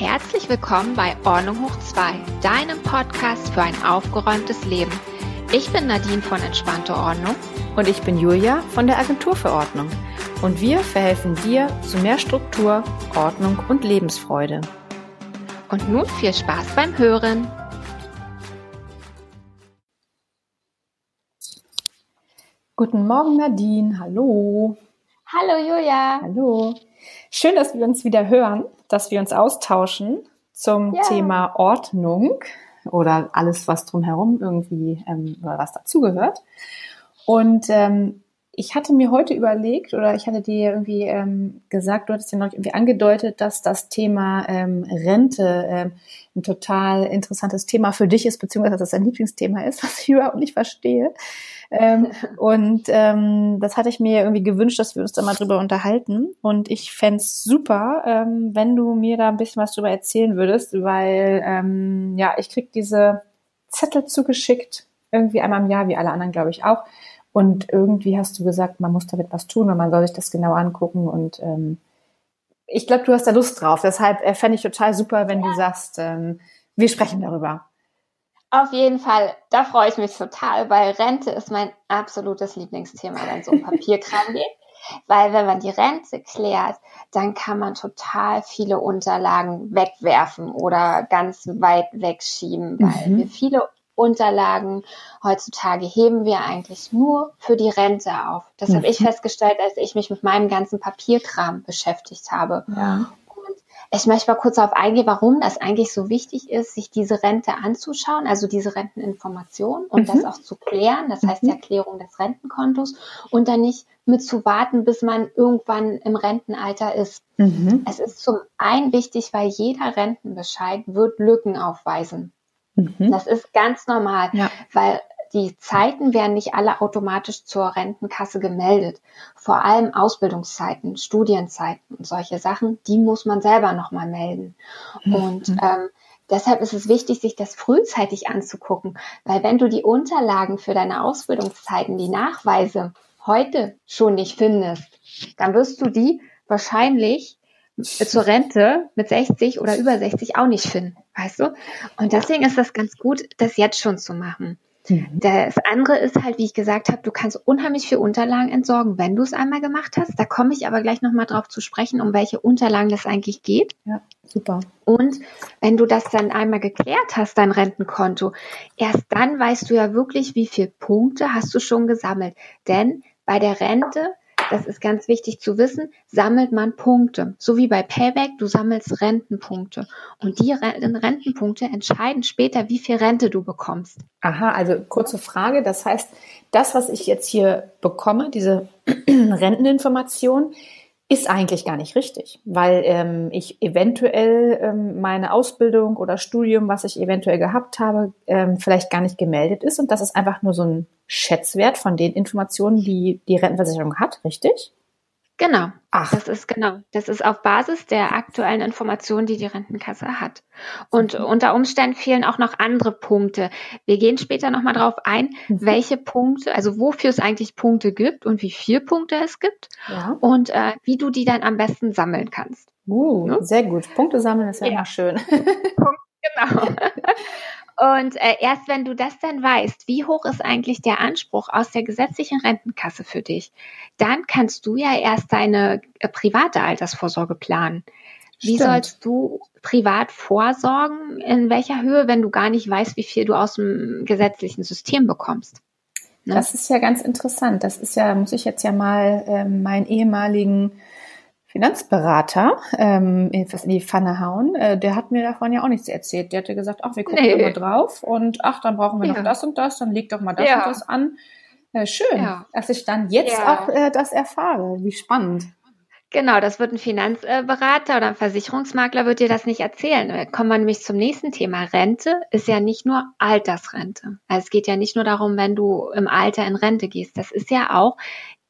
Herzlich willkommen bei Ordnung hoch 2, deinem Podcast für ein aufgeräumtes Leben. Ich bin Nadine von Entspannte Ordnung. Und ich bin Julia von der Agentur für Ordnung. Und wir verhelfen dir zu mehr Struktur, Ordnung und Lebensfreude. Und nun viel Spaß beim Hören. Guten Morgen Nadine, hallo. Hallo Julia. Hallo. Schön, dass wir uns wieder hören, dass wir uns austauschen zum ja. Thema Ordnung oder alles, was drumherum irgendwie ähm, oder was dazugehört. Und ähm, ich hatte mir heute überlegt oder ich hatte dir irgendwie ähm, gesagt, du hattest ja noch irgendwie angedeutet, dass das Thema ähm, Rente ähm, ein total interessantes Thema für dich ist, beziehungsweise dass das dein Lieblingsthema ist, was ich überhaupt nicht verstehe. Ähm, und ähm, das hatte ich mir irgendwie gewünscht, dass wir uns da mal drüber unterhalten. Und ich fände super, ähm, wenn du mir da ein bisschen was drüber erzählen würdest, weil ähm, ja, ich krieg diese Zettel zugeschickt, irgendwie einmal im Jahr, wie alle anderen, glaube ich, auch. Und irgendwie hast du gesagt, man muss damit was tun und man soll sich das genau angucken. Und ähm, ich glaube, du hast da Lust drauf. Deshalb äh, fände ich total super, wenn ja. du sagst, ähm, wir sprechen darüber. Auf jeden Fall, da freue ich mich total, weil Rente ist mein absolutes Lieblingsthema, wenn es um Papierkram geht. Weil wenn man die Rente klärt, dann kann man total viele Unterlagen wegwerfen oder ganz weit wegschieben, weil mhm. wir viele Unterlagen heutzutage heben wir eigentlich nur für die Rente auf. Das mhm. habe ich festgestellt, als ich mich mit meinem ganzen Papierkram beschäftigt habe. Ja. Ich möchte mal kurz darauf eingehen, warum das eigentlich so wichtig ist, sich diese Rente anzuschauen, also diese Renteninformation und mhm. das auch zu klären, das heißt die mhm. Erklärung des Rentenkontos und dann nicht mit zu warten, bis man irgendwann im Rentenalter ist. Mhm. Es ist zum einen wichtig, weil jeder Rentenbescheid wird Lücken aufweisen. Mhm. Das ist ganz normal, ja. weil die Zeiten werden nicht alle automatisch zur Rentenkasse gemeldet. Vor allem Ausbildungszeiten, Studienzeiten und solche Sachen, die muss man selber nochmal melden. Mhm. Und ähm, deshalb ist es wichtig, sich das frühzeitig anzugucken, weil wenn du die Unterlagen für deine Ausbildungszeiten, die Nachweise heute schon nicht findest, dann wirst du die wahrscheinlich zur Rente mit 60 oder über 60 auch nicht finden, weißt du? Und deswegen ist das ganz gut, das jetzt schon zu machen. Mhm. Das andere ist halt, wie ich gesagt habe, du kannst unheimlich viel Unterlagen entsorgen, wenn du es einmal gemacht hast. Da komme ich aber gleich nochmal drauf zu sprechen, um welche Unterlagen das eigentlich geht. Ja, super. Und wenn du das dann einmal geklärt hast, dein Rentenkonto, erst dann weißt du ja wirklich, wie viele Punkte hast du schon gesammelt. Denn bei der Rente das ist ganz wichtig zu wissen, sammelt man Punkte. So wie bei Payback, du sammelst Rentenpunkte. Und die Rentenpunkte entscheiden später, wie viel Rente du bekommst. Aha, also kurze Frage. Das heißt, das, was ich jetzt hier bekomme, diese Renteninformation, ist eigentlich gar nicht richtig, weil ähm, ich eventuell ähm, meine Ausbildung oder Studium, was ich eventuell gehabt habe, ähm, vielleicht gar nicht gemeldet ist und das ist einfach nur so ein Schätzwert von den Informationen, die die Rentenversicherung hat, richtig? Genau. Ach. Das ist genau. Das ist auf Basis der aktuellen Informationen, die die Rentenkasse hat. Und mhm. unter Umständen fehlen auch noch andere Punkte. Wir gehen später nochmal drauf ein, mhm. welche Punkte, also wofür es eigentlich Punkte gibt und wie viele Punkte es gibt ja. und äh, wie du die dann am besten sammeln kannst. Uh, ja? Sehr gut. Punkte sammeln ist ja, ja. immer schön. genau. Und äh, erst wenn du das dann weißt, wie hoch ist eigentlich der Anspruch aus der gesetzlichen Rentenkasse für dich, dann kannst du ja erst deine äh, private Altersvorsorge planen. Wie Stimmt. sollst du privat vorsorgen? In welcher Höhe, wenn du gar nicht weißt, wie viel du aus dem gesetzlichen System bekommst? Ne? Das ist ja ganz interessant. Das ist ja, muss ich jetzt ja mal ähm, meinen ehemaligen Finanzberater ähm, etwas in die Pfanne hauen, äh, der hat mir davon ja auch nichts erzählt. Der hatte gesagt, ach, wir gucken nee. mal drauf und ach, dann brauchen wir ja. noch das und das, dann leg doch mal das ja. und das an. Äh, schön, ja. dass ich dann jetzt auch äh, das erfahre. Wie spannend. Genau, das wird ein Finanzberater oder ein Versicherungsmakler wird dir das nicht erzählen. Da kommen wir nämlich zum nächsten Thema. Rente ist ja nicht nur Altersrente. Also es geht ja nicht nur darum, wenn du im Alter in Rente gehst. Das ist ja auch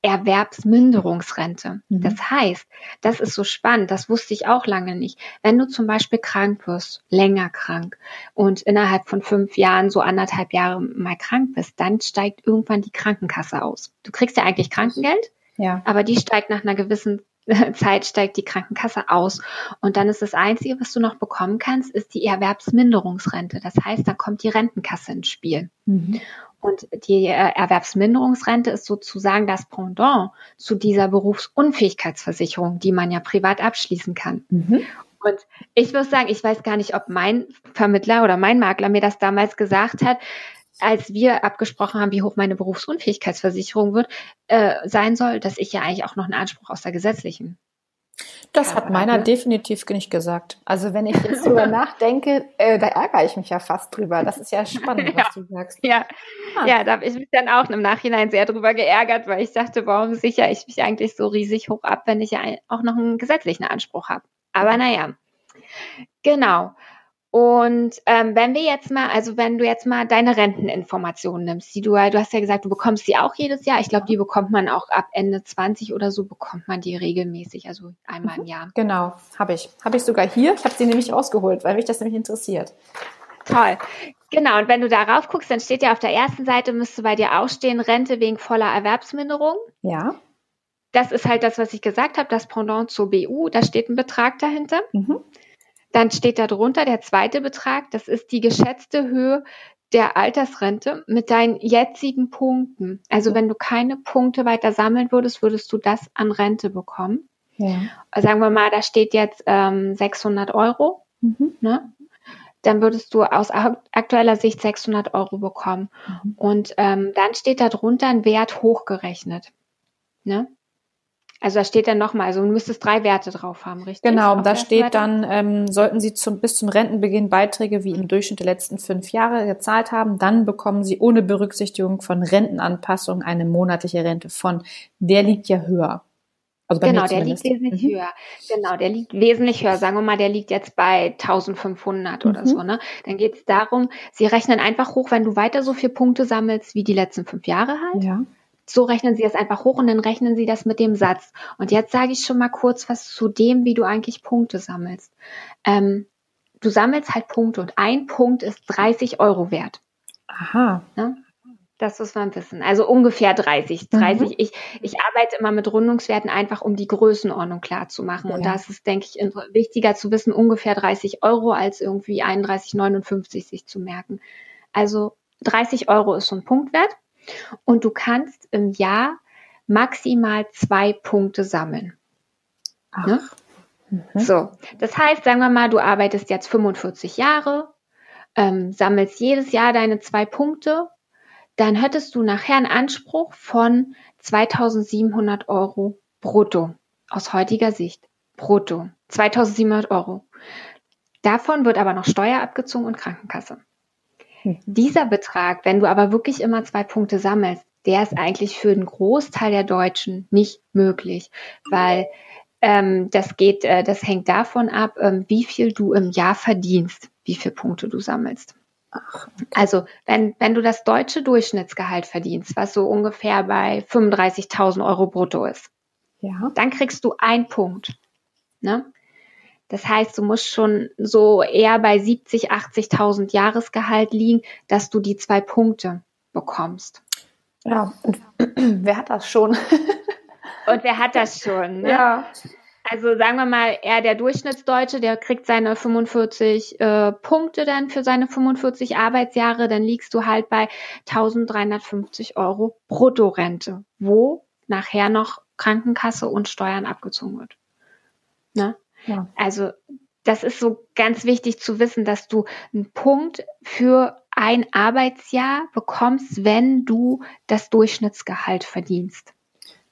Erwerbsminderungsrente. Mhm. Das heißt, das ist so spannend, das wusste ich auch lange nicht. Wenn du zum Beispiel krank wirst, länger krank und innerhalb von fünf Jahren, so anderthalb Jahre mal krank bist, dann steigt irgendwann die Krankenkasse aus. Du kriegst ja eigentlich Krankengeld, ja. aber die steigt nach einer gewissen Zeit steigt die Krankenkasse aus. Und dann ist das Einzige, was du noch bekommen kannst, ist die Erwerbsminderungsrente. Das heißt, da kommt die Rentenkasse ins Spiel. Mhm. Und die äh, Erwerbsminderungsrente ist sozusagen das Pendant zu dieser Berufsunfähigkeitsversicherung, die man ja privat abschließen kann. Mhm. Und ich muss sagen, ich weiß gar nicht, ob mein Vermittler oder mein Makler mir das damals gesagt hat, als wir abgesprochen haben, wie hoch meine Berufsunfähigkeitsversicherung wird, äh, sein soll, dass ich ja eigentlich auch noch einen Anspruch aus der gesetzlichen das hat meiner definitiv nicht gesagt. Also wenn ich jetzt drüber nachdenke, äh, da ärgere ich mich ja fast drüber. Das ist ja spannend, was ja. du sagst. Ja, ah. ja da habe ich mich dann auch im Nachhinein sehr drüber geärgert, weil ich dachte, warum sichere ich mich eigentlich so riesig hoch ab, wenn ich ja auch noch einen gesetzlichen Anspruch habe. Aber naja, genau. Und ähm, wenn wir jetzt mal, also wenn du jetzt mal deine Renteninformationen nimmst, die du, du hast ja gesagt, du bekommst die auch jedes Jahr. Ich glaube, die bekommt man auch ab Ende 20 oder so, bekommt man die regelmäßig, also einmal im mhm. Jahr. Genau, habe ich. Habe ich sogar hier. Ich habe sie nämlich rausgeholt, weil mich das nämlich interessiert. Toll. Genau, und wenn du darauf guckst, dann steht ja auf der ersten Seite, müsste bei dir ausstehen, Rente wegen voller Erwerbsminderung. Ja. Das ist halt das, was ich gesagt habe, das Pendant zur BU, da steht ein Betrag dahinter. Mhm. Dann steht da drunter der zweite Betrag, das ist die geschätzte Höhe der Altersrente mit deinen jetzigen Punkten. Also wenn du keine Punkte weiter sammeln würdest, würdest du das an Rente bekommen. Ja. Sagen wir mal, da steht jetzt ähm, 600 Euro. Mhm. Ne? Dann würdest du aus aktueller Sicht 600 Euro bekommen. Mhm. Und ähm, dann steht da drunter ein Wert hochgerechnet. Ne? Also da steht dann nochmal, also du müsstest drei Werte drauf haben, richtig? Genau, da steht dann, ähm, sollten Sie zum, bis zum Rentenbeginn Beiträge wie im Durchschnitt der letzten fünf Jahre gezahlt haben, dann bekommen Sie ohne Berücksichtigung von Rentenanpassung eine monatliche Rente von. Der liegt ja höher. Also genau, der liegt wesentlich mhm. höher. Genau, der liegt wesentlich höher. Sagen wir mal, der liegt jetzt bei 1500 mhm. oder so. Ne? Dann geht es darum, sie rechnen einfach hoch, wenn du weiter so viele Punkte sammelst wie die letzten fünf Jahre halt. Ja so rechnen Sie das einfach hoch und dann rechnen Sie das mit dem Satz. Und jetzt sage ich schon mal kurz was zu dem, wie du eigentlich Punkte sammelst. Ähm, du sammelst halt Punkte und ein Punkt ist 30 Euro wert. Aha. Ne? Das muss man wissen. Also ungefähr 30. 30. Mhm. Ich, ich arbeite immer mit Rundungswerten einfach, um die Größenordnung klar zu machen. Ja. Und da ist es, denke ich, wichtiger zu wissen, ungefähr 30 Euro als irgendwie 31,59 sich zu merken. Also 30 Euro ist so ein Punktwert. Und du kannst im Jahr maximal zwei Punkte sammeln. Ne? Mhm. So, das heißt, sagen wir mal, du arbeitest jetzt 45 Jahre, ähm, sammelst jedes Jahr deine zwei Punkte, dann hättest du nachher einen Anspruch von 2700 Euro brutto. Aus heutiger Sicht. Brutto. 2700 Euro. Davon wird aber noch Steuer abgezogen und Krankenkasse. Dieser Betrag, wenn du aber wirklich immer zwei Punkte sammelst, der ist eigentlich für den Großteil der Deutschen nicht möglich, weil ähm, das geht, äh, das hängt davon ab, ähm, wie viel du im Jahr verdienst, wie viele Punkte du sammelst. Ach, okay. Also wenn, wenn du das deutsche Durchschnittsgehalt verdienst, was so ungefähr bei 35.000 Euro brutto ist, ja. dann kriegst du einen Punkt. Ne? Das heißt, du musst schon so eher bei 70, 80.000 Jahresgehalt liegen, dass du die zwei Punkte bekommst. Ja, und wer hat das schon? und wer hat das schon? Ne? Ja. Also sagen wir mal, eher der Durchschnittsdeutsche, der kriegt seine 45 äh, Punkte dann für seine 45 Arbeitsjahre, dann liegst du halt bei 1350 Euro Bruttorente, wo nachher noch Krankenkasse und Steuern abgezogen wird. Ne? Ja. Also das ist so ganz wichtig zu wissen, dass du einen Punkt für ein Arbeitsjahr bekommst, wenn du das Durchschnittsgehalt verdienst,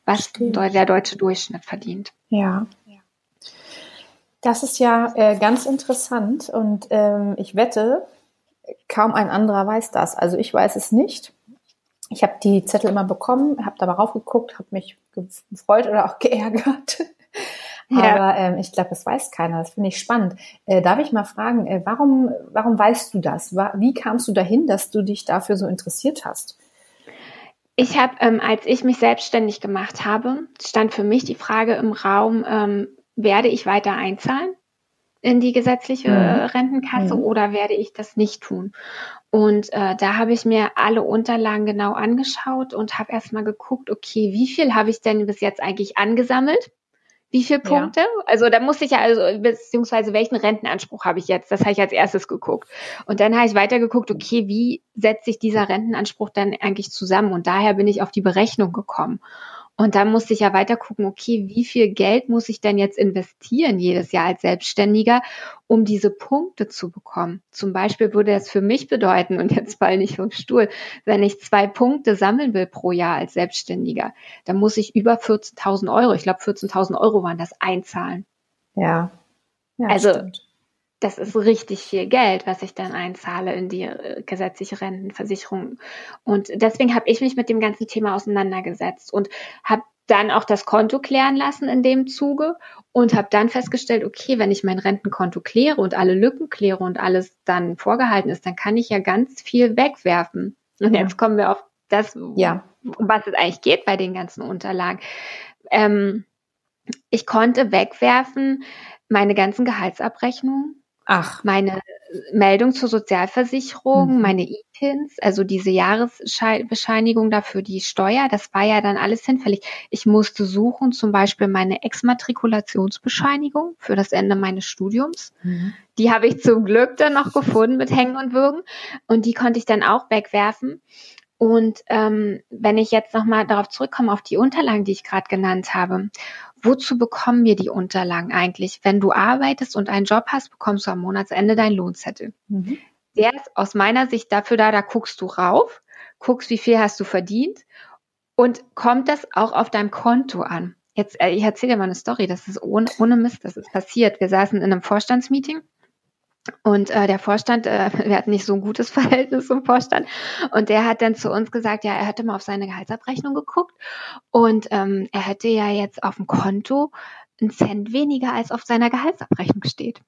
was Stimmt. der deutsche Durchschnitt verdient. Ja. Das ist ja äh, ganz interessant und ähm, ich wette, kaum ein anderer weiß das. Also ich weiß es nicht. Ich habe die Zettel immer bekommen, habe da mal raufgeguckt, habe mich gefreut oder auch geärgert. Ja. Aber ähm, ich glaube, das weiß keiner. Das finde ich spannend. Äh, darf ich mal fragen, äh, warum, warum weißt du das? Wie kamst du dahin, dass du dich dafür so interessiert hast? Ich habe, ähm, als ich mich selbstständig gemacht habe, stand für mich die Frage im Raum, ähm, werde ich weiter einzahlen in die gesetzliche mhm. Rentenkasse mhm. oder werde ich das nicht tun? Und äh, da habe ich mir alle Unterlagen genau angeschaut und habe erstmal geguckt, okay, wie viel habe ich denn bis jetzt eigentlich angesammelt? Wie viele Punkte? Ja. Also da musste ich ja, also beziehungsweise welchen Rentenanspruch habe ich jetzt? Das habe ich als erstes geguckt. Und dann habe ich weiter geguckt, okay, wie setzt sich dieser Rentenanspruch dann eigentlich zusammen? Und daher bin ich auf die Berechnung gekommen. Und dann musste ich ja weiter gucken, okay, wie viel Geld muss ich denn jetzt investieren jedes Jahr als Selbstständiger, um diese Punkte zu bekommen? Zum Beispiel würde das für mich bedeuten, und jetzt fall nicht vom Stuhl, wenn ich zwei Punkte sammeln will pro Jahr als Selbstständiger, dann muss ich über 14.000 Euro, ich glaube 14.000 Euro waren das, einzahlen. Ja. ja also stimmt das ist richtig viel Geld, was ich dann einzahle in die äh, gesetzliche Rentenversicherung. Und deswegen habe ich mich mit dem ganzen Thema auseinandergesetzt und habe dann auch das Konto klären lassen in dem Zuge und habe dann festgestellt, okay, wenn ich mein Rentenkonto kläre und alle Lücken kläre und alles dann vorgehalten ist, dann kann ich ja ganz viel wegwerfen. Und jetzt kommen wir auf das, ja. um was es eigentlich geht bei den ganzen Unterlagen. Ähm, ich konnte wegwerfen meine ganzen Gehaltsabrechnungen, Ach. Meine Meldung zur Sozialversicherung, mhm. meine E-Pins, also diese Jahresbescheinigung dafür die Steuer, das war ja dann alles hinfällig. Ich musste suchen, zum Beispiel meine Exmatrikulationsbescheinigung für das Ende meines Studiums. Mhm. Die habe ich zum Glück dann noch gefunden mit Hängen und Würgen und die konnte ich dann auch wegwerfen. Und ähm, wenn ich jetzt nochmal darauf zurückkomme, auf die Unterlagen, die ich gerade genannt habe, wozu bekommen wir die Unterlagen eigentlich? Wenn du arbeitest und einen Job hast, bekommst du am Monatsende deinen Lohnzettel. Mhm. Der ist aus meiner Sicht dafür da, da guckst du rauf, guckst, wie viel hast du verdient und kommt das auch auf deinem Konto an. Jetzt, äh, ich erzähle dir mal eine Story, das ist ohne, ohne Mist, das ist passiert. Wir saßen in einem Vorstandsmeeting und äh, der Vorstand, äh, wir hatten nicht so ein gutes Verhältnis zum Vorstand. Und der hat dann zu uns gesagt, ja, er hätte mal auf seine Gehaltsabrechnung geguckt und ähm, er hätte ja jetzt auf dem Konto einen Cent weniger als auf seiner Gehaltsabrechnung steht.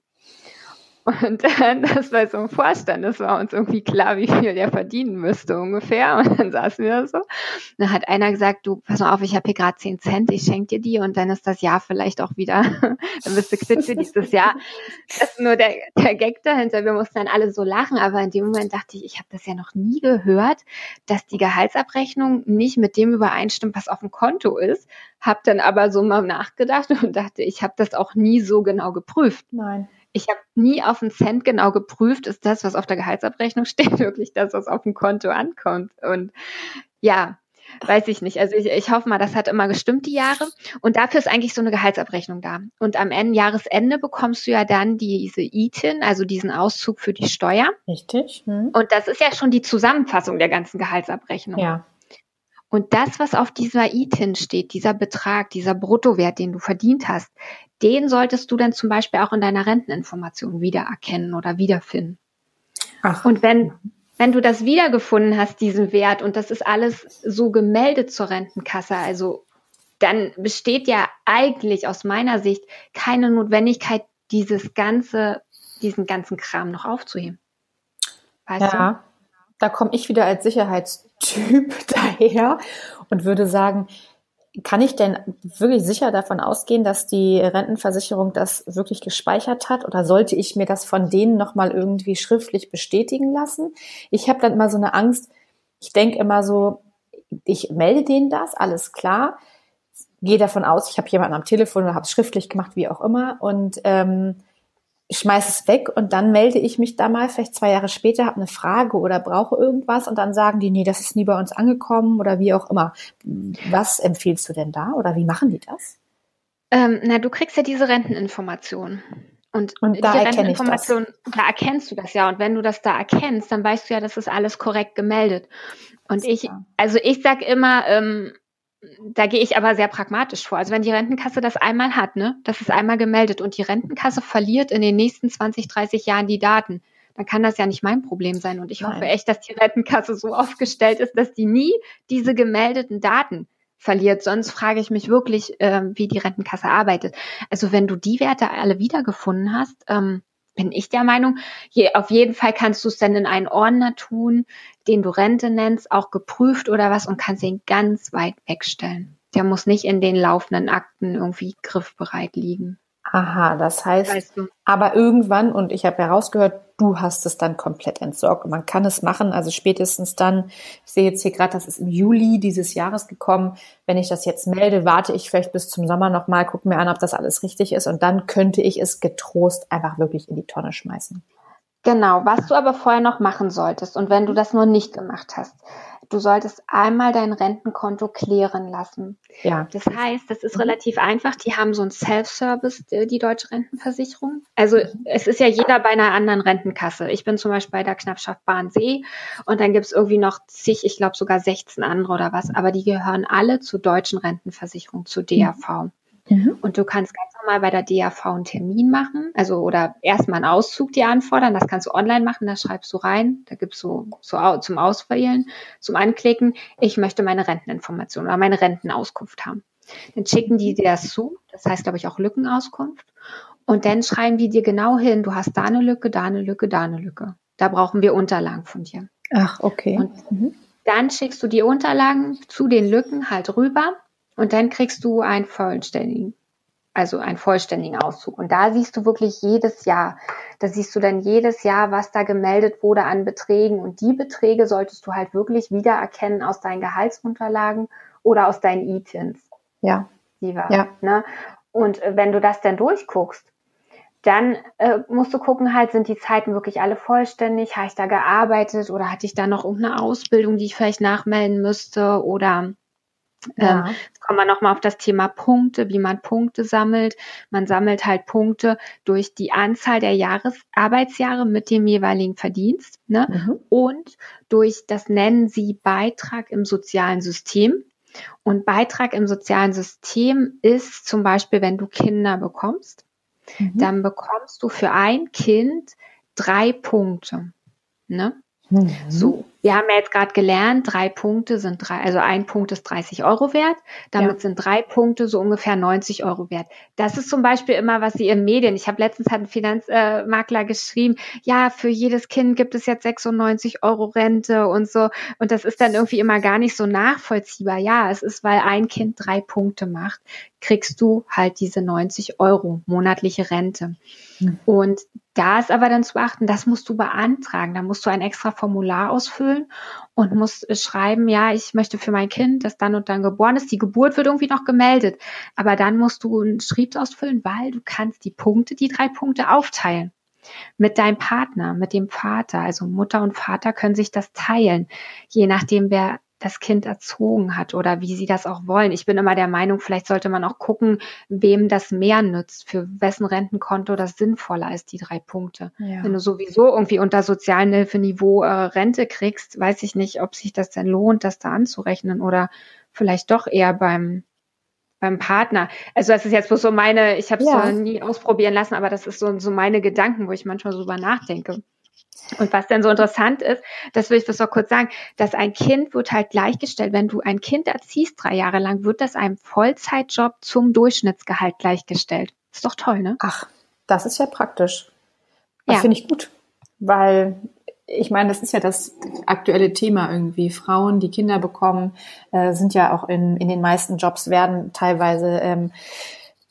Und dann, das war so ein Vorstand, das war uns irgendwie klar, wie viel der verdienen müsste ungefähr. Und dann saßen wir so. Dann hat einer gesagt, du, pass mal auf, ich habe hier gerade 10 Cent, ich schenke dir die und dann ist das Jahr vielleicht auch wieder, dann bist du quitt für dieses Jahr. Das ist nur der, der Gag dahinter. Wir mussten dann alle so lachen, aber in dem Moment dachte ich, ich habe das ja noch nie gehört, dass die Gehaltsabrechnung nicht mit dem übereinstimmt, was auf dem Konto ist. Hab dann aber so mal nachgedacht und dachte, ich habe das auch nie so genau geprüft. Nein. Ich habe nie auf einen Cent genau geprüft, ist das, was auf der Gehaltsabrechnung steht, wirklich das, was auf dem Konto ankommt. Und ja, weiß ich nicht. Also ich, ich hoffe mal, das hat immer gestimmt die Jahre. Und dafür ist eigentlich so eine Gehaltsabrechnung da. Und am Ende, Jahresende bekommst du ja dann diese ITIN, also diesen Auszug für die Steuer. Richtig. Hm. Und das ist ja schon die Zusammenfassung der ganzen Gehaltsabrechnung. Ja. Und das, was auf dieser ITIN steht, dieser Betrag, dieser Bruttowert, den du verdient hast, den solltest du dann zum Beispiel auch in deiner Renteninformation wiedererkennen oder wiederfinden. Ach. Und wenn, wenn du das wiedergefunden hast, diesen Wert, und das ist alles so gemeldet zur Rentenkasse, also dann besteht ja eigentlich aus meiner Sicht keine Notwendigkeit, dieses ganze, diesen ganzen Kram noch aufzuheben. Weißt ja, du? Da komme ich wieder als Sicherheitstyp daher und würde sagen, kann ich denn wirklich sicher davon ausgehen, dass die Rentenversicherung das wirklich gespeichert hat? Oder sollte ich mir das von denen nochmal irgendwie schriftlich bestätigen lassen? Ich habe dann immer so eine Angst. Ich denke immer so, ich melde denen das, alles klar. Gehe davon aus, ich habe jemanden am Telefon oder habe es schriftlich gemacht, wie auch immer. Und ähm, schmeiß es weg und dann melde ich mich da mal, vielleicht zwei Jahre später, habe eine Frage oder brauche irgendwas und dann sagen die, nee, das ist nie bei uns angekommen oder wie auch immer. Was empfiehlst du denn da oder wie machen die das? Ähm, na, du kriegst ja diese Renteninformation. Und, und da erkenne ich das. Da erkennst du das ja. Und wenn du das da erkennst, dann weißt du ja, das ist alles korrekt gemeldet. Und ich, also ich sag immer, ähm, da gehe ich aber sehr pragmatisch vor. Also wenn die Rentenkasse das einmal hat, ne, das ist einmal gemeldet und die Rentenkasse verliert in den nächsten 20, 30 Jahren die Daten, dann kann das ja nicht mein Problem sein. Und ich Nein. hoffe echt, dass die Rentenkasse so aufgestellt ist, dass die nie diese gemeldeten Daten verliert. Sonst frage ich mich wirklich, äh, wie die Rentenkasse arbeitet. Also wenn du die Werte alle wiedergefunden hast, ähm, bin ich der Meinung, je, auf jeden Fall kannst du es dann in einen Ordner tun, den du Rente nennst, auch geprüft oder was und kannst ihn ganz weit wegstellen. Der muss nicht in den laufenden Akten irgendwie griffbereit liegen. Aha, das heißt, weißt du. aber irgendwann, und ich habe herausgehört, du hast es dann komplett entsorgt. Man kann es machen, also spätestens dann, ich sehe jetzt hier gerade, das ist im Juli dieses Jahres gekommen. Wenn ich das jetzt melde, warte ich vielleicht bis zum Sommer nochmal, gucke mir an, ob das alles richtig ist. Und dann könnte ich es getrost einfach wirklich in die Tonne schmeißen. Genau, was du aber vorher noch machen solltest und wenn du das nur nicht gemacht hast, du solltest einmal dein Rentenkonto klären lassen. Ja. Das heißt, das ist mhm. relativ einfach. Die haben so ein Self-Service, die Deutsche Rentenversicherung. Also es ist ja jeder bei einer anderen Rentenkasse. Ich bin zum Beispiel bei der Knappschaft Bahnsee und dann gibt es irgendwie noch zig, ich glaube sogar 16 andere oder was, aber die gehören alle zur Deutschen Rentenversicherung, zu DAV. Mhm. Und du kannst ganz normal bei der DAV einen Termin machen, also oder erstmal einen Auszug dir anfordern. Das kannst du online machen, da schreibst du rein. Da gibt's so, so zum Auswählen, zum Anklicken. Ich möchte meine Renteninformation oder meine Rentenauskunft haben. Dann schicken die dir das zu. Das heißt, glaube ich, auch Lückenauskunft. Und dann schreiben die dir genau hin, du hast da eine Lücke, da eine Lücke, da eine Lücke. Da brauchen wir Unterlagen von dir. Ach, okay. Und mhm. dann schickst du die Unterlagen zu den Lücken halt rüber und dann kriegst du einen vollständigen, also einen vollständigen Auszug. Und da siehst du wirklich jedes Jahr, da siehst du dann jedes Jahr, was da gemeldet wurde an Beträgen. Und die Beträge solltest du halt wirklich wiedererkennen aus deinen Gehaltsunterlagen oder aus deinen E-Tins. Ja. Die war, ja. Ne? Und äh, wenn du das dann durchguckst, dann äh, musst du gucken, halt, sind die Zeiten wirklich alle vollständig? Habe ich da gearbeitet oder hatte ich da noch irgendeine Ausbildung, die ich vielleicht nachmelden müsste? Oder ja. Ähm, jetzt kommen wir nochmal auf das Thema Punkte, wie man Punkte sammelt. Man sammelt halt Punkte durch die Anzahl der Jahresarbeitsjahre mit dem jeweiligen Verdienst ne? Mhm. und durch das nennen sie Beitrag im sozialen System. Und Beitrag im sozialen System ist zum Beispiel, wenn du Kinder bekommst, mhm. dann bekommst du für ein Kind drei Punkte. Ne? Mhm. So, wir haben ja jetzt gerade gelernt, drei Punkte sind drei, also ein Punkt ist 30 Euro wert. Damit ja. sind drei Punkte so ungefähr 90 Euro wert. Das ist zum Beispiel immer, was sie in Medien, ich habe letztens hat ein Finanzmakler geschrieben, ja, für jedes Kind gibt es jetzt 96 Euro Rente und so. Und das ist dann irgendwie immer gar nicht so nachvollziehbar. Ja, es ist, weil ein Kind drei Punkte macht, kriegst du halt diese 90 Euro monatliche Rente. Mhm. Und da ist aber dann zu beachten, das musst du beantragen. Da musst du ein extra Formular ausfüllen und musst schreiben, ja, ich möchte für mein Kind, das dann und dann geboren ist. Die Geburt wird irgendwie noch gemeldet. Aber dann musst du einen Schrieb ausfüllen, weil du kannst die Punkte, die drei Punkte aufteilen mit deinem Partner, mit dem Vater. Also Mutter und Vater können sich das teilen, je nachdem, wer das Kind erzogen hat oder wie sie das auch wollen. Ich bin immer der Meinung, vielleicht sollte man auch gucken, wem das mehr nützt, für wessen Rentenkonto das sinnvoller ist, die drei Punkte. Ja. Wenn du sowieso irgendwie unter Sozialhilfeniveau äh, Rente kriegst, weiß ich nicht, ob sich das denn lohnt, das da anzurechnen oder vielleicht doch eher beim beim Partner. Also das ist jetzt bloß so meine, ich habe es ja. nie ausprobieren lassen, aber das ist so, so meine Gedanken, wo ich manchmal so drüber nachdenke. Und was dann so interessant ist, das will ich das noch kurz sagen, dass ein Kind wird halt gleichgestellt, wenn du ein Kind erziehst drei Jahre lang, wird das einem Vollzeitjob zum Durchschnittsgehalt gleichgestellt. Ist doch toll, ne? Ach, das ist ja praktisch. Das ja. finde ich gut, weil ich meine, das ist ja das aktuelle Thema irgendwie. Frauen, die Kinder bekommen, äh, sind ja auch in, in den meisten Jobs werden teilweise ähm,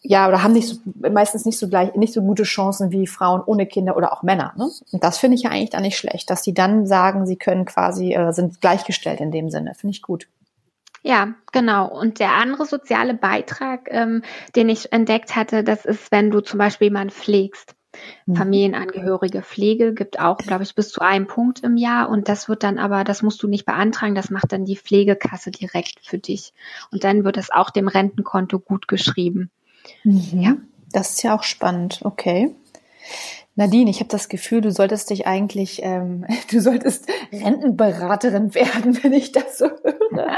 ja, oder haben nicht so, meistens nicht so gleich, nicht so gute Chancen wie Frauen ohne Kinder oder auch Männer. Ne? Und das finde ich ja eigentlich dann nicht schlecht, dass die dann sagen, sie können quasi, äh, sind gleichgestellt in dem Sinne. Finde ich gut. Ja, genau. Und der andere soziale Beitrag, ähm, den ich entdeckt hatte, das ist, wenn du zum Beispiel jemanden pflegst. Mhm. Familienangehörige Pflege gibt auch, glaube ich, bis zu einem Punkt im Jahr. Und das wird dann aber, das musst du nicht beantragen, das macht dann die Pflegekasse direkt für dich. Und dann wird es auch dem Rentenkonto gut geschrieben. Mhm. Ja. Das ist ja auch spannend, okay. Nadine, ich habe das Gefühl, du solltest dich eigentlich, ähm, du solltest Rentenberaterin werden, wenn ich das so höre.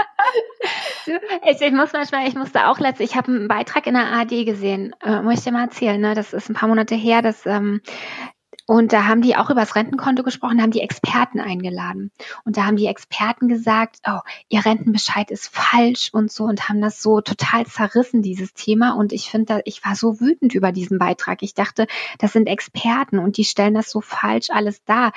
ich, ich, muss manchmal, ich musste auch letztlich, ich habe einen Beitrag in der AD gesehen, äh, muss ich dir mal erzählen, ne? das ist ein paar Monate her, dass ähm, und da haben die auch über das Rentenkonto gesprochen, haben die Experten eingeladen. Und da haben die Experten gesagt, oh, ihr Rentenbescheid ist falsch und so und haben das so total zerrissen, dieses Thema. Und ich finde, ich war so wütend über diesen Beitrag. Ich dachte, das sind Experten und die stellen das so falsch alles dar.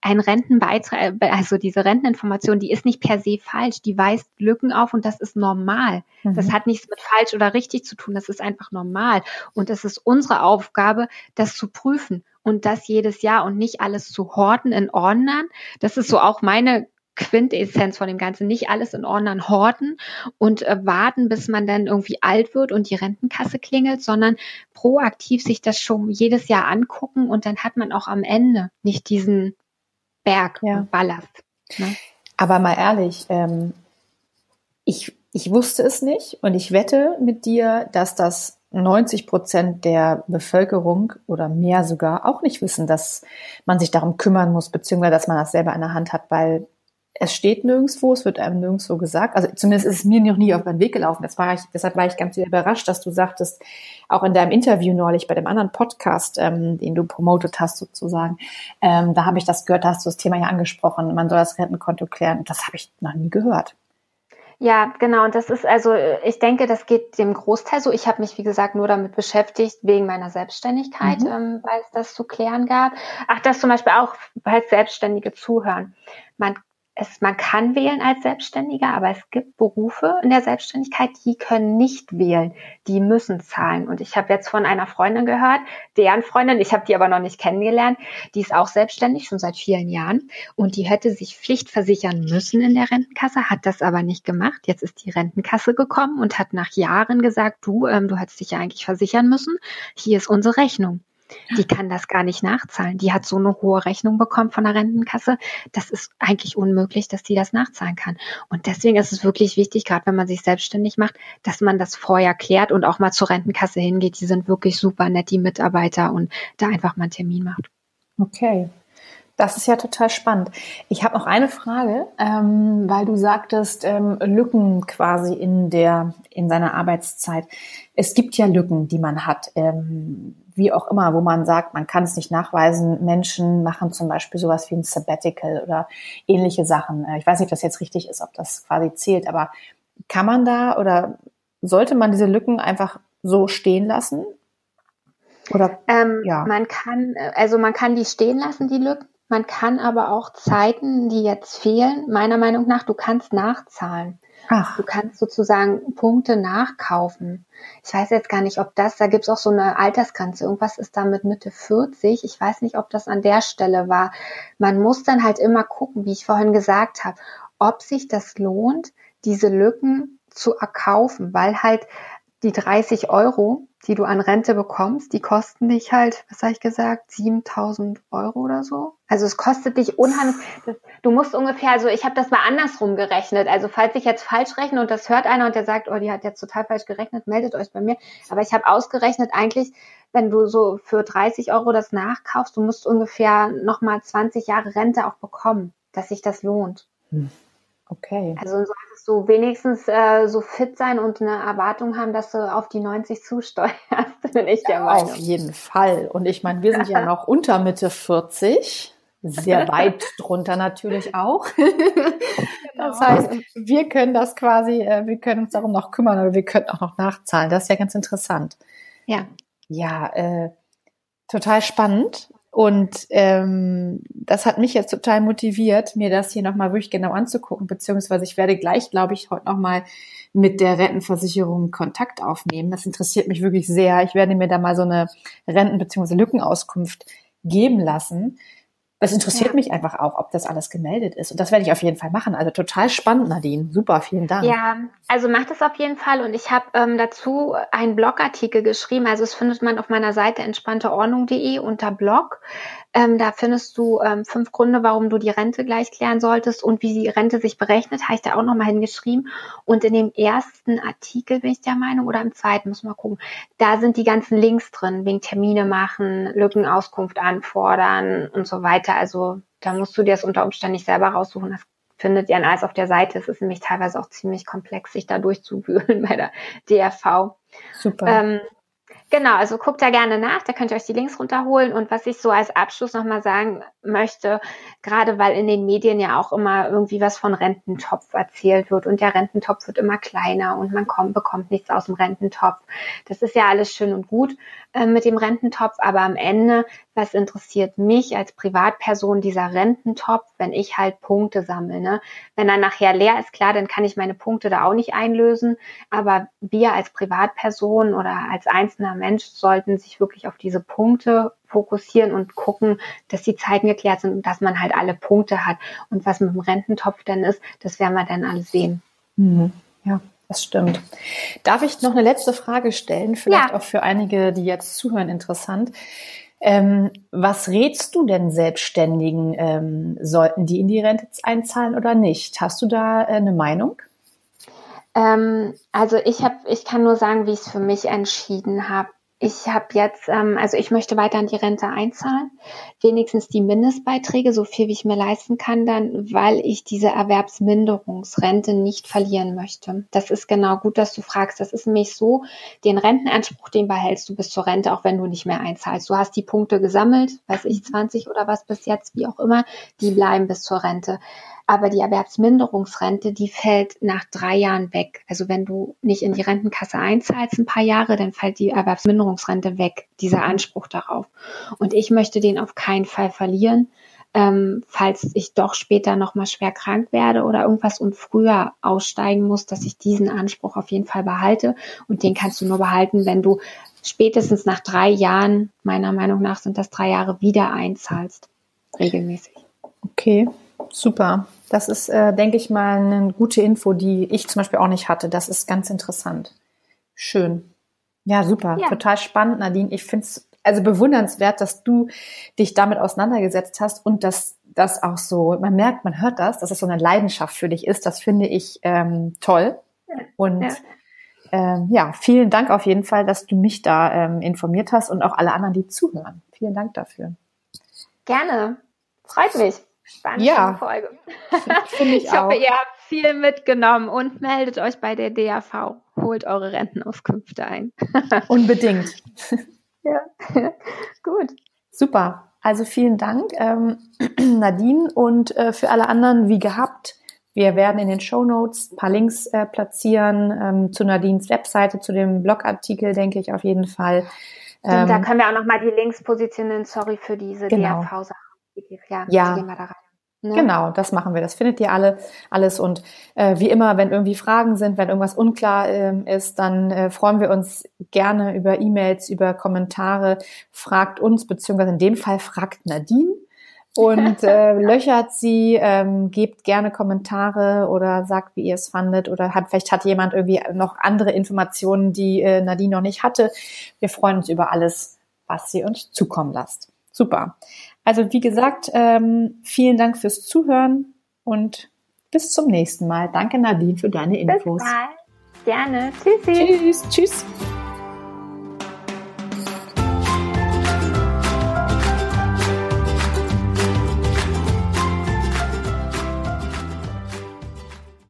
Ein Rentenbeitrag, also diese Renteninformation, die ist nicht per se falsch. Die weist Lücken auf und das ist normal. Mhm. Das hat nichts mit falsch oder richtig zu tun. Das ist einfach normal. Und es ist unsere Aufgabe, das zu prüfen und das jedes Jahr und nicht alles zu horten in Ordnern. Das ist so auch meine Quintessenz von dem Ganzen. Nicht alles in Ordnern horten und äh, warten, bis man dann irgendwie alt wird und die Rentenkasse klingelt, sondern proaktiv sich das schon jedes Jahr angucken und dann hat man auch am Ende nicht diesen Berg ja. Ballast. Ne? Aber mal ehrlich, ähm, ich, ich wusste es nicht und ich wette mit dir, dass das 90 Prozent der Bevölkerung oder mehr sogar auch nicht wissen, dass man sich darum kümmern muss, beziehungsweise dass man das selber in der Hand hat, weil es steht nirgendwo, es wird einem nirgendwo gesagt. Also zumindest ist es mir noch nie auf meinen Weg gelaufen. Das war ich, deshalb war ich ganz überrascht, dass du sagtest, auch in deinem Interview neulich bei dem anderen Podcast, ähm, den du promotet hast sozusagen, ähm, da habe ich das gehört, da hast du das Thema ja angesprochen, man soll das Rentenkonto klären. Das habe ich noch nie gehört. Ja, genau. Und das ist also, ich denke, das geht dem Großteil so. Ich habe mich, wie gesagt, nur damit beschäftigt, wegen meiner Selbstständigkeit, mhm. ähm, weil es das zu klären gab. Ach, das zum Beispiel auch, weil Selbstständige zuhören. Man es, man kann wählen als Selbstständiger, aber es gibt Berufe in der Selbstständigkeit, die können nicht wählen, die müssen zahlen. Und ich habe jetzt von einer Freundin gehört, deren Freundin, ich habe die aber noch nicht kennengelernt, die ist auch selbstständig, schon seit vielen Jahren. Und die hätte sich Pflichtversichern müssen in der Rentenkasse, hat das aber nicht gemacht. Jetzt ist die Rentenkasse gekommen und hat nach Jahren gesagt, du, ähm, du hättest dich ja eigentlich versichern müssen. Hier ist unsere Rechnung die kann das gar nicht nachzahlen. Die hat so eine hohe Rechnung bekommen von der Rentenkasse. Das ist eigentlich unmöglich, dass die das nachzahlen kann. Und deswegen ist es wirklich wichtig, gerade wenn man sich selbstständig macht, dass man das vorher klärt und auch mal zur Rentenkasse hingeht. Die sind wirklich super nett, die Mitarbeiter und da einfach mal einen Termin macht. Okay. Das ist ja total spannend. Ich habe noch eine Frage, ähm, weil du sagtest, ähm, Lücken quasi in der in seiner Arbeitszeit. Es gibt ja Lücken, die man hat. Ähm, wie auch immer, wo man sagt, man kann es nicht nachweisen. Menschen machen zum Beispiel sowas wie ein Sabbatical oder ähnliche Sachen. Äh, ich weiß nicht, ob das jetzt richtig ist, ob das quasi zählt, aber kann man da oder sollte man diese Lücken einfach so stehen lassen? Oder ähm, ja. man kann, also man kann die stehen lassen, die Lücken. Man kann aber auch Zeiten, die jetzt fehlen, meiner Meinung nach, du kannst nachzahlen. Ach. Du kannst sozusagen Punkte nachkaufen. Ich weiß jetzt gar nicht, ob das, da gibt's auch so eine Altersgrenze. Irgendwas ist da mit Mitte 40. Ich weiß nicht, ob das an der Stelle war. Man muss dann halt immer gucken, wie ich vorhin gesagt habe, ob sich das lohnt, diese Lücken zu erkaufen, weil halt die 30 Euro, die du an Rente bekommst, die kosten dich halt, was habe ich gesagt, 7000 Euro oder so. Also es kostet dich unheimlich, du musst ungefähr, also ich habe das mal andersrum gerechnet. Also falls ich jetzt falsch rechne und das hört einer und der sagt, oh, die hat jetzt total falsch gerechnet, meldet euch bei mir. Aber ich habe ausgerechnet eigentlich, wenn du so für 30 Euro das nachkaufst, du musst ungefähr nochmal 20 Jahre Rente auch bekommen, dass sich das lohnt. Hm. Okay. Also solltest du wenigstens äh, so fit sein und eine Erwartung haben, dass du auf die 90 zusteuerst, bin ich der ja, Meinung. Auf jeden Fall. Und ich meine, wir sind ja noch unter Mitte 40. Sehr weit drunter natürlich auch. Das genau. heißt, wir können das quasi, äh, wir können uns darum noch kümmern oder wir können auch noch nachzahlen. Das ist ja ganz interessant. Ja. Ja, äh, total spannend. Und ähm, das hat mich jetzt total motiviert, mir das hier nochmal wirklich genau anzugucken, beziehungsweise ich werde gleich, glaube ich, heute nochmal mit der Rentenversicherung Kontakt aufnehmen. Das interessiert mich wirklich sehr. Ich werde mir da mal so eine Renten- bzw. Lückenauskunft geben lassen. Das interessiert ja. mich einfach auch, ob das alles gemeldet ist. Und das werde ich auf jeden Fall machen. Also total spannend, Nadine. Super, vielen Dank. Ja, also macht das auf jeden Fall. Und ich habe ähm, dazu einen Blogartikel geschrieben. Also es findet man auf meiner Seite entspannteordnung.de unter Blog. Ähm, da findest du ähm, fünf Gründe, warum du die Rente gleich klären solltest und wie die Rente sich berechnet, habe ich da auch nochmal hingeschrieben. Und in dem ersten Artikel bin ich der Meinung, oder im zweiten, muss man gucken, da sind die ganzen Links drin, wegen Termine machen, Lückenauskunft anfordern und so weiter. Also da musst du dir das unter Umständen nicht selber raussuchen. Das findet ihr alles auf der Seite. Es ist nämlich teilweise auch ziemlich komplex, sich da durchzuwühlen bei der DRV. Super. Ähm, Genau, also guckt da gerne nach, da könnt ihr euch die Links runterholen. Und was ich so als Abschluss nochmal sagen möchte, gerade weil in den Medien ja auch immer irgendwie was von Rententopf erzählt wird und der Rententopf wird immer kleiner und man kommt, bekommt nichts aus dem Rententopf. Das ist ja alles schön und gut äh, mit dem Rententopf, aber am Ende, was interessiert mich als Privatperson dieser Rententopf, wenn ich halt Punkte sammle. Ne? Wenn er nachher leer ist, klar, dann kann ich meine Punkte da auch nicht einlösen, aber wir als Privatperson oder als einzelner Mensch sollten sich wirklich auf diese Punkte fokussieren und gucken, dass die Zeiten geklärt sind und dass man halt alle Punkte hat. Und was mit dem Rententopf denn ist, das werden wir dann alles sehen. Mhm. Ja, das stimmt. Darf ich noch eine letzte Frage stellen? Vielleicht ja. auch für einige, die jetzt zuhören, interessant. Ähm, was rätst du denn Selbstständigen? Ähm, sollten die in die Rente einzahlen oder nicht? Hast du da äh, eine Meinung? Ähm, also ich habe, ich kann nur sagen, wie ich es für mich entschieden habe. Ich habe jetzt, ähm, also ich möchte weiter in die Rente einzahlen, wenigstens die Mindestbeiträge, so viel wie ich mir leisten kann, dann, weil ich diese Erwerbsminderungsrente nicht verlieren möchte. Das ist genau gut, dass du fragst. Das ist nämlich so, den Rentenanspruch, den behältst du bis zur Rente, auch wenn du nicht mehr einzahlst. Du hast die Punkte gesammelt, weiß ich, 20 oder was bis jetzt, wie auch immer, die bleiben bis zur Rente. Aber die Erwerbsminderungsrente, die fällt nach drei Jahren weg. Also wenn du nicht in die Rentenkasse einzahlst ein paar Jahre, dann fällt die Erwerbsminderungsrente weg, dieser Anspruch darauf. Und ich möchte den auf keinen Fall verlieren. Ähm, falls ich doch später nochmal schwer krank werde oder irgendwas und früher aussteigen muss, dass ich diesen Anspruch auf jeden Fall behalte. Und den kannst du nur behalten, wenn du spätestens nach drei Jahren, meiner Meinung nach sind das drei Jahre, wieder einzahlst. Regelmäßig. Okay, super. Das ist, äh, denke ich mal, eine gute Info, die ich zum Beispiel auch nicht hatte. Das ist ganz interessant. Schön. Ja, super. Ja. Total spannend, Nadine. Ich finde es also bewundernswert, dass du dich damit auseinandergesetzt hast und dass das auch so, man merkt, man hört das, dass es so eine Leidenschaft für dich ist. Das finde ich ähm, toll. Und ja. Ähm, ja, vielen Dank auf jeden Fall, dass du mich da ähm, informiert hast und auch alle anderen, die zuhören. Vielen Dank dafür. Gerne. Freut mich. Spannende ja, Folge. Finde ich, ich hoffe, ihr habt viel mitgenommen und meldet euch bei der DAV. Holt eure Rentenauskünfte ein. Unbedingt. ja, gut. Super. Also vielen Dank, ähm, Nadine. Und äh, für alle anderen, wie gehabt, wir werden in den Show Notes ein paar Links äh, platzieren ähm, zu Nadines Webseite, zu dem Blogartikel, denke ich auf jeden Fall. Ähm, da können wir auch nochmal die Links positionieren. Sorry für diese genau. DAV-Sache. Ja, ja. gehen wir da rein. Ne? Genau, das machen wir. Das findet ihr alle alles. Und äh, wie immer, wenn irgendwie Fragen sind, wenn irgendwas unklar ähm, ist, dann äh, freuen wir uns gerne über E-Mails, über Kommentare. Fragt uns, beziehungsweise in dem Fall fragt Nadine und äh, löchert sie, ähm, gebt gerne Kommentare oder sagt, wie ihr es fandet oder hat vielleicht hat jemand irgendwie noch andere Informationen, die äh, Nadine noch nicht hatte. Wir freuen uns über alles, was sie uns zukommen lasst. Super. Also wie gesagt, ähm, vielen Dank fürs Zuhören und bis zum nächsten Mal. Danke Nadine für deine Infos. Bis bald. Gerne. Tschüssi. Tschüss. Tschüss.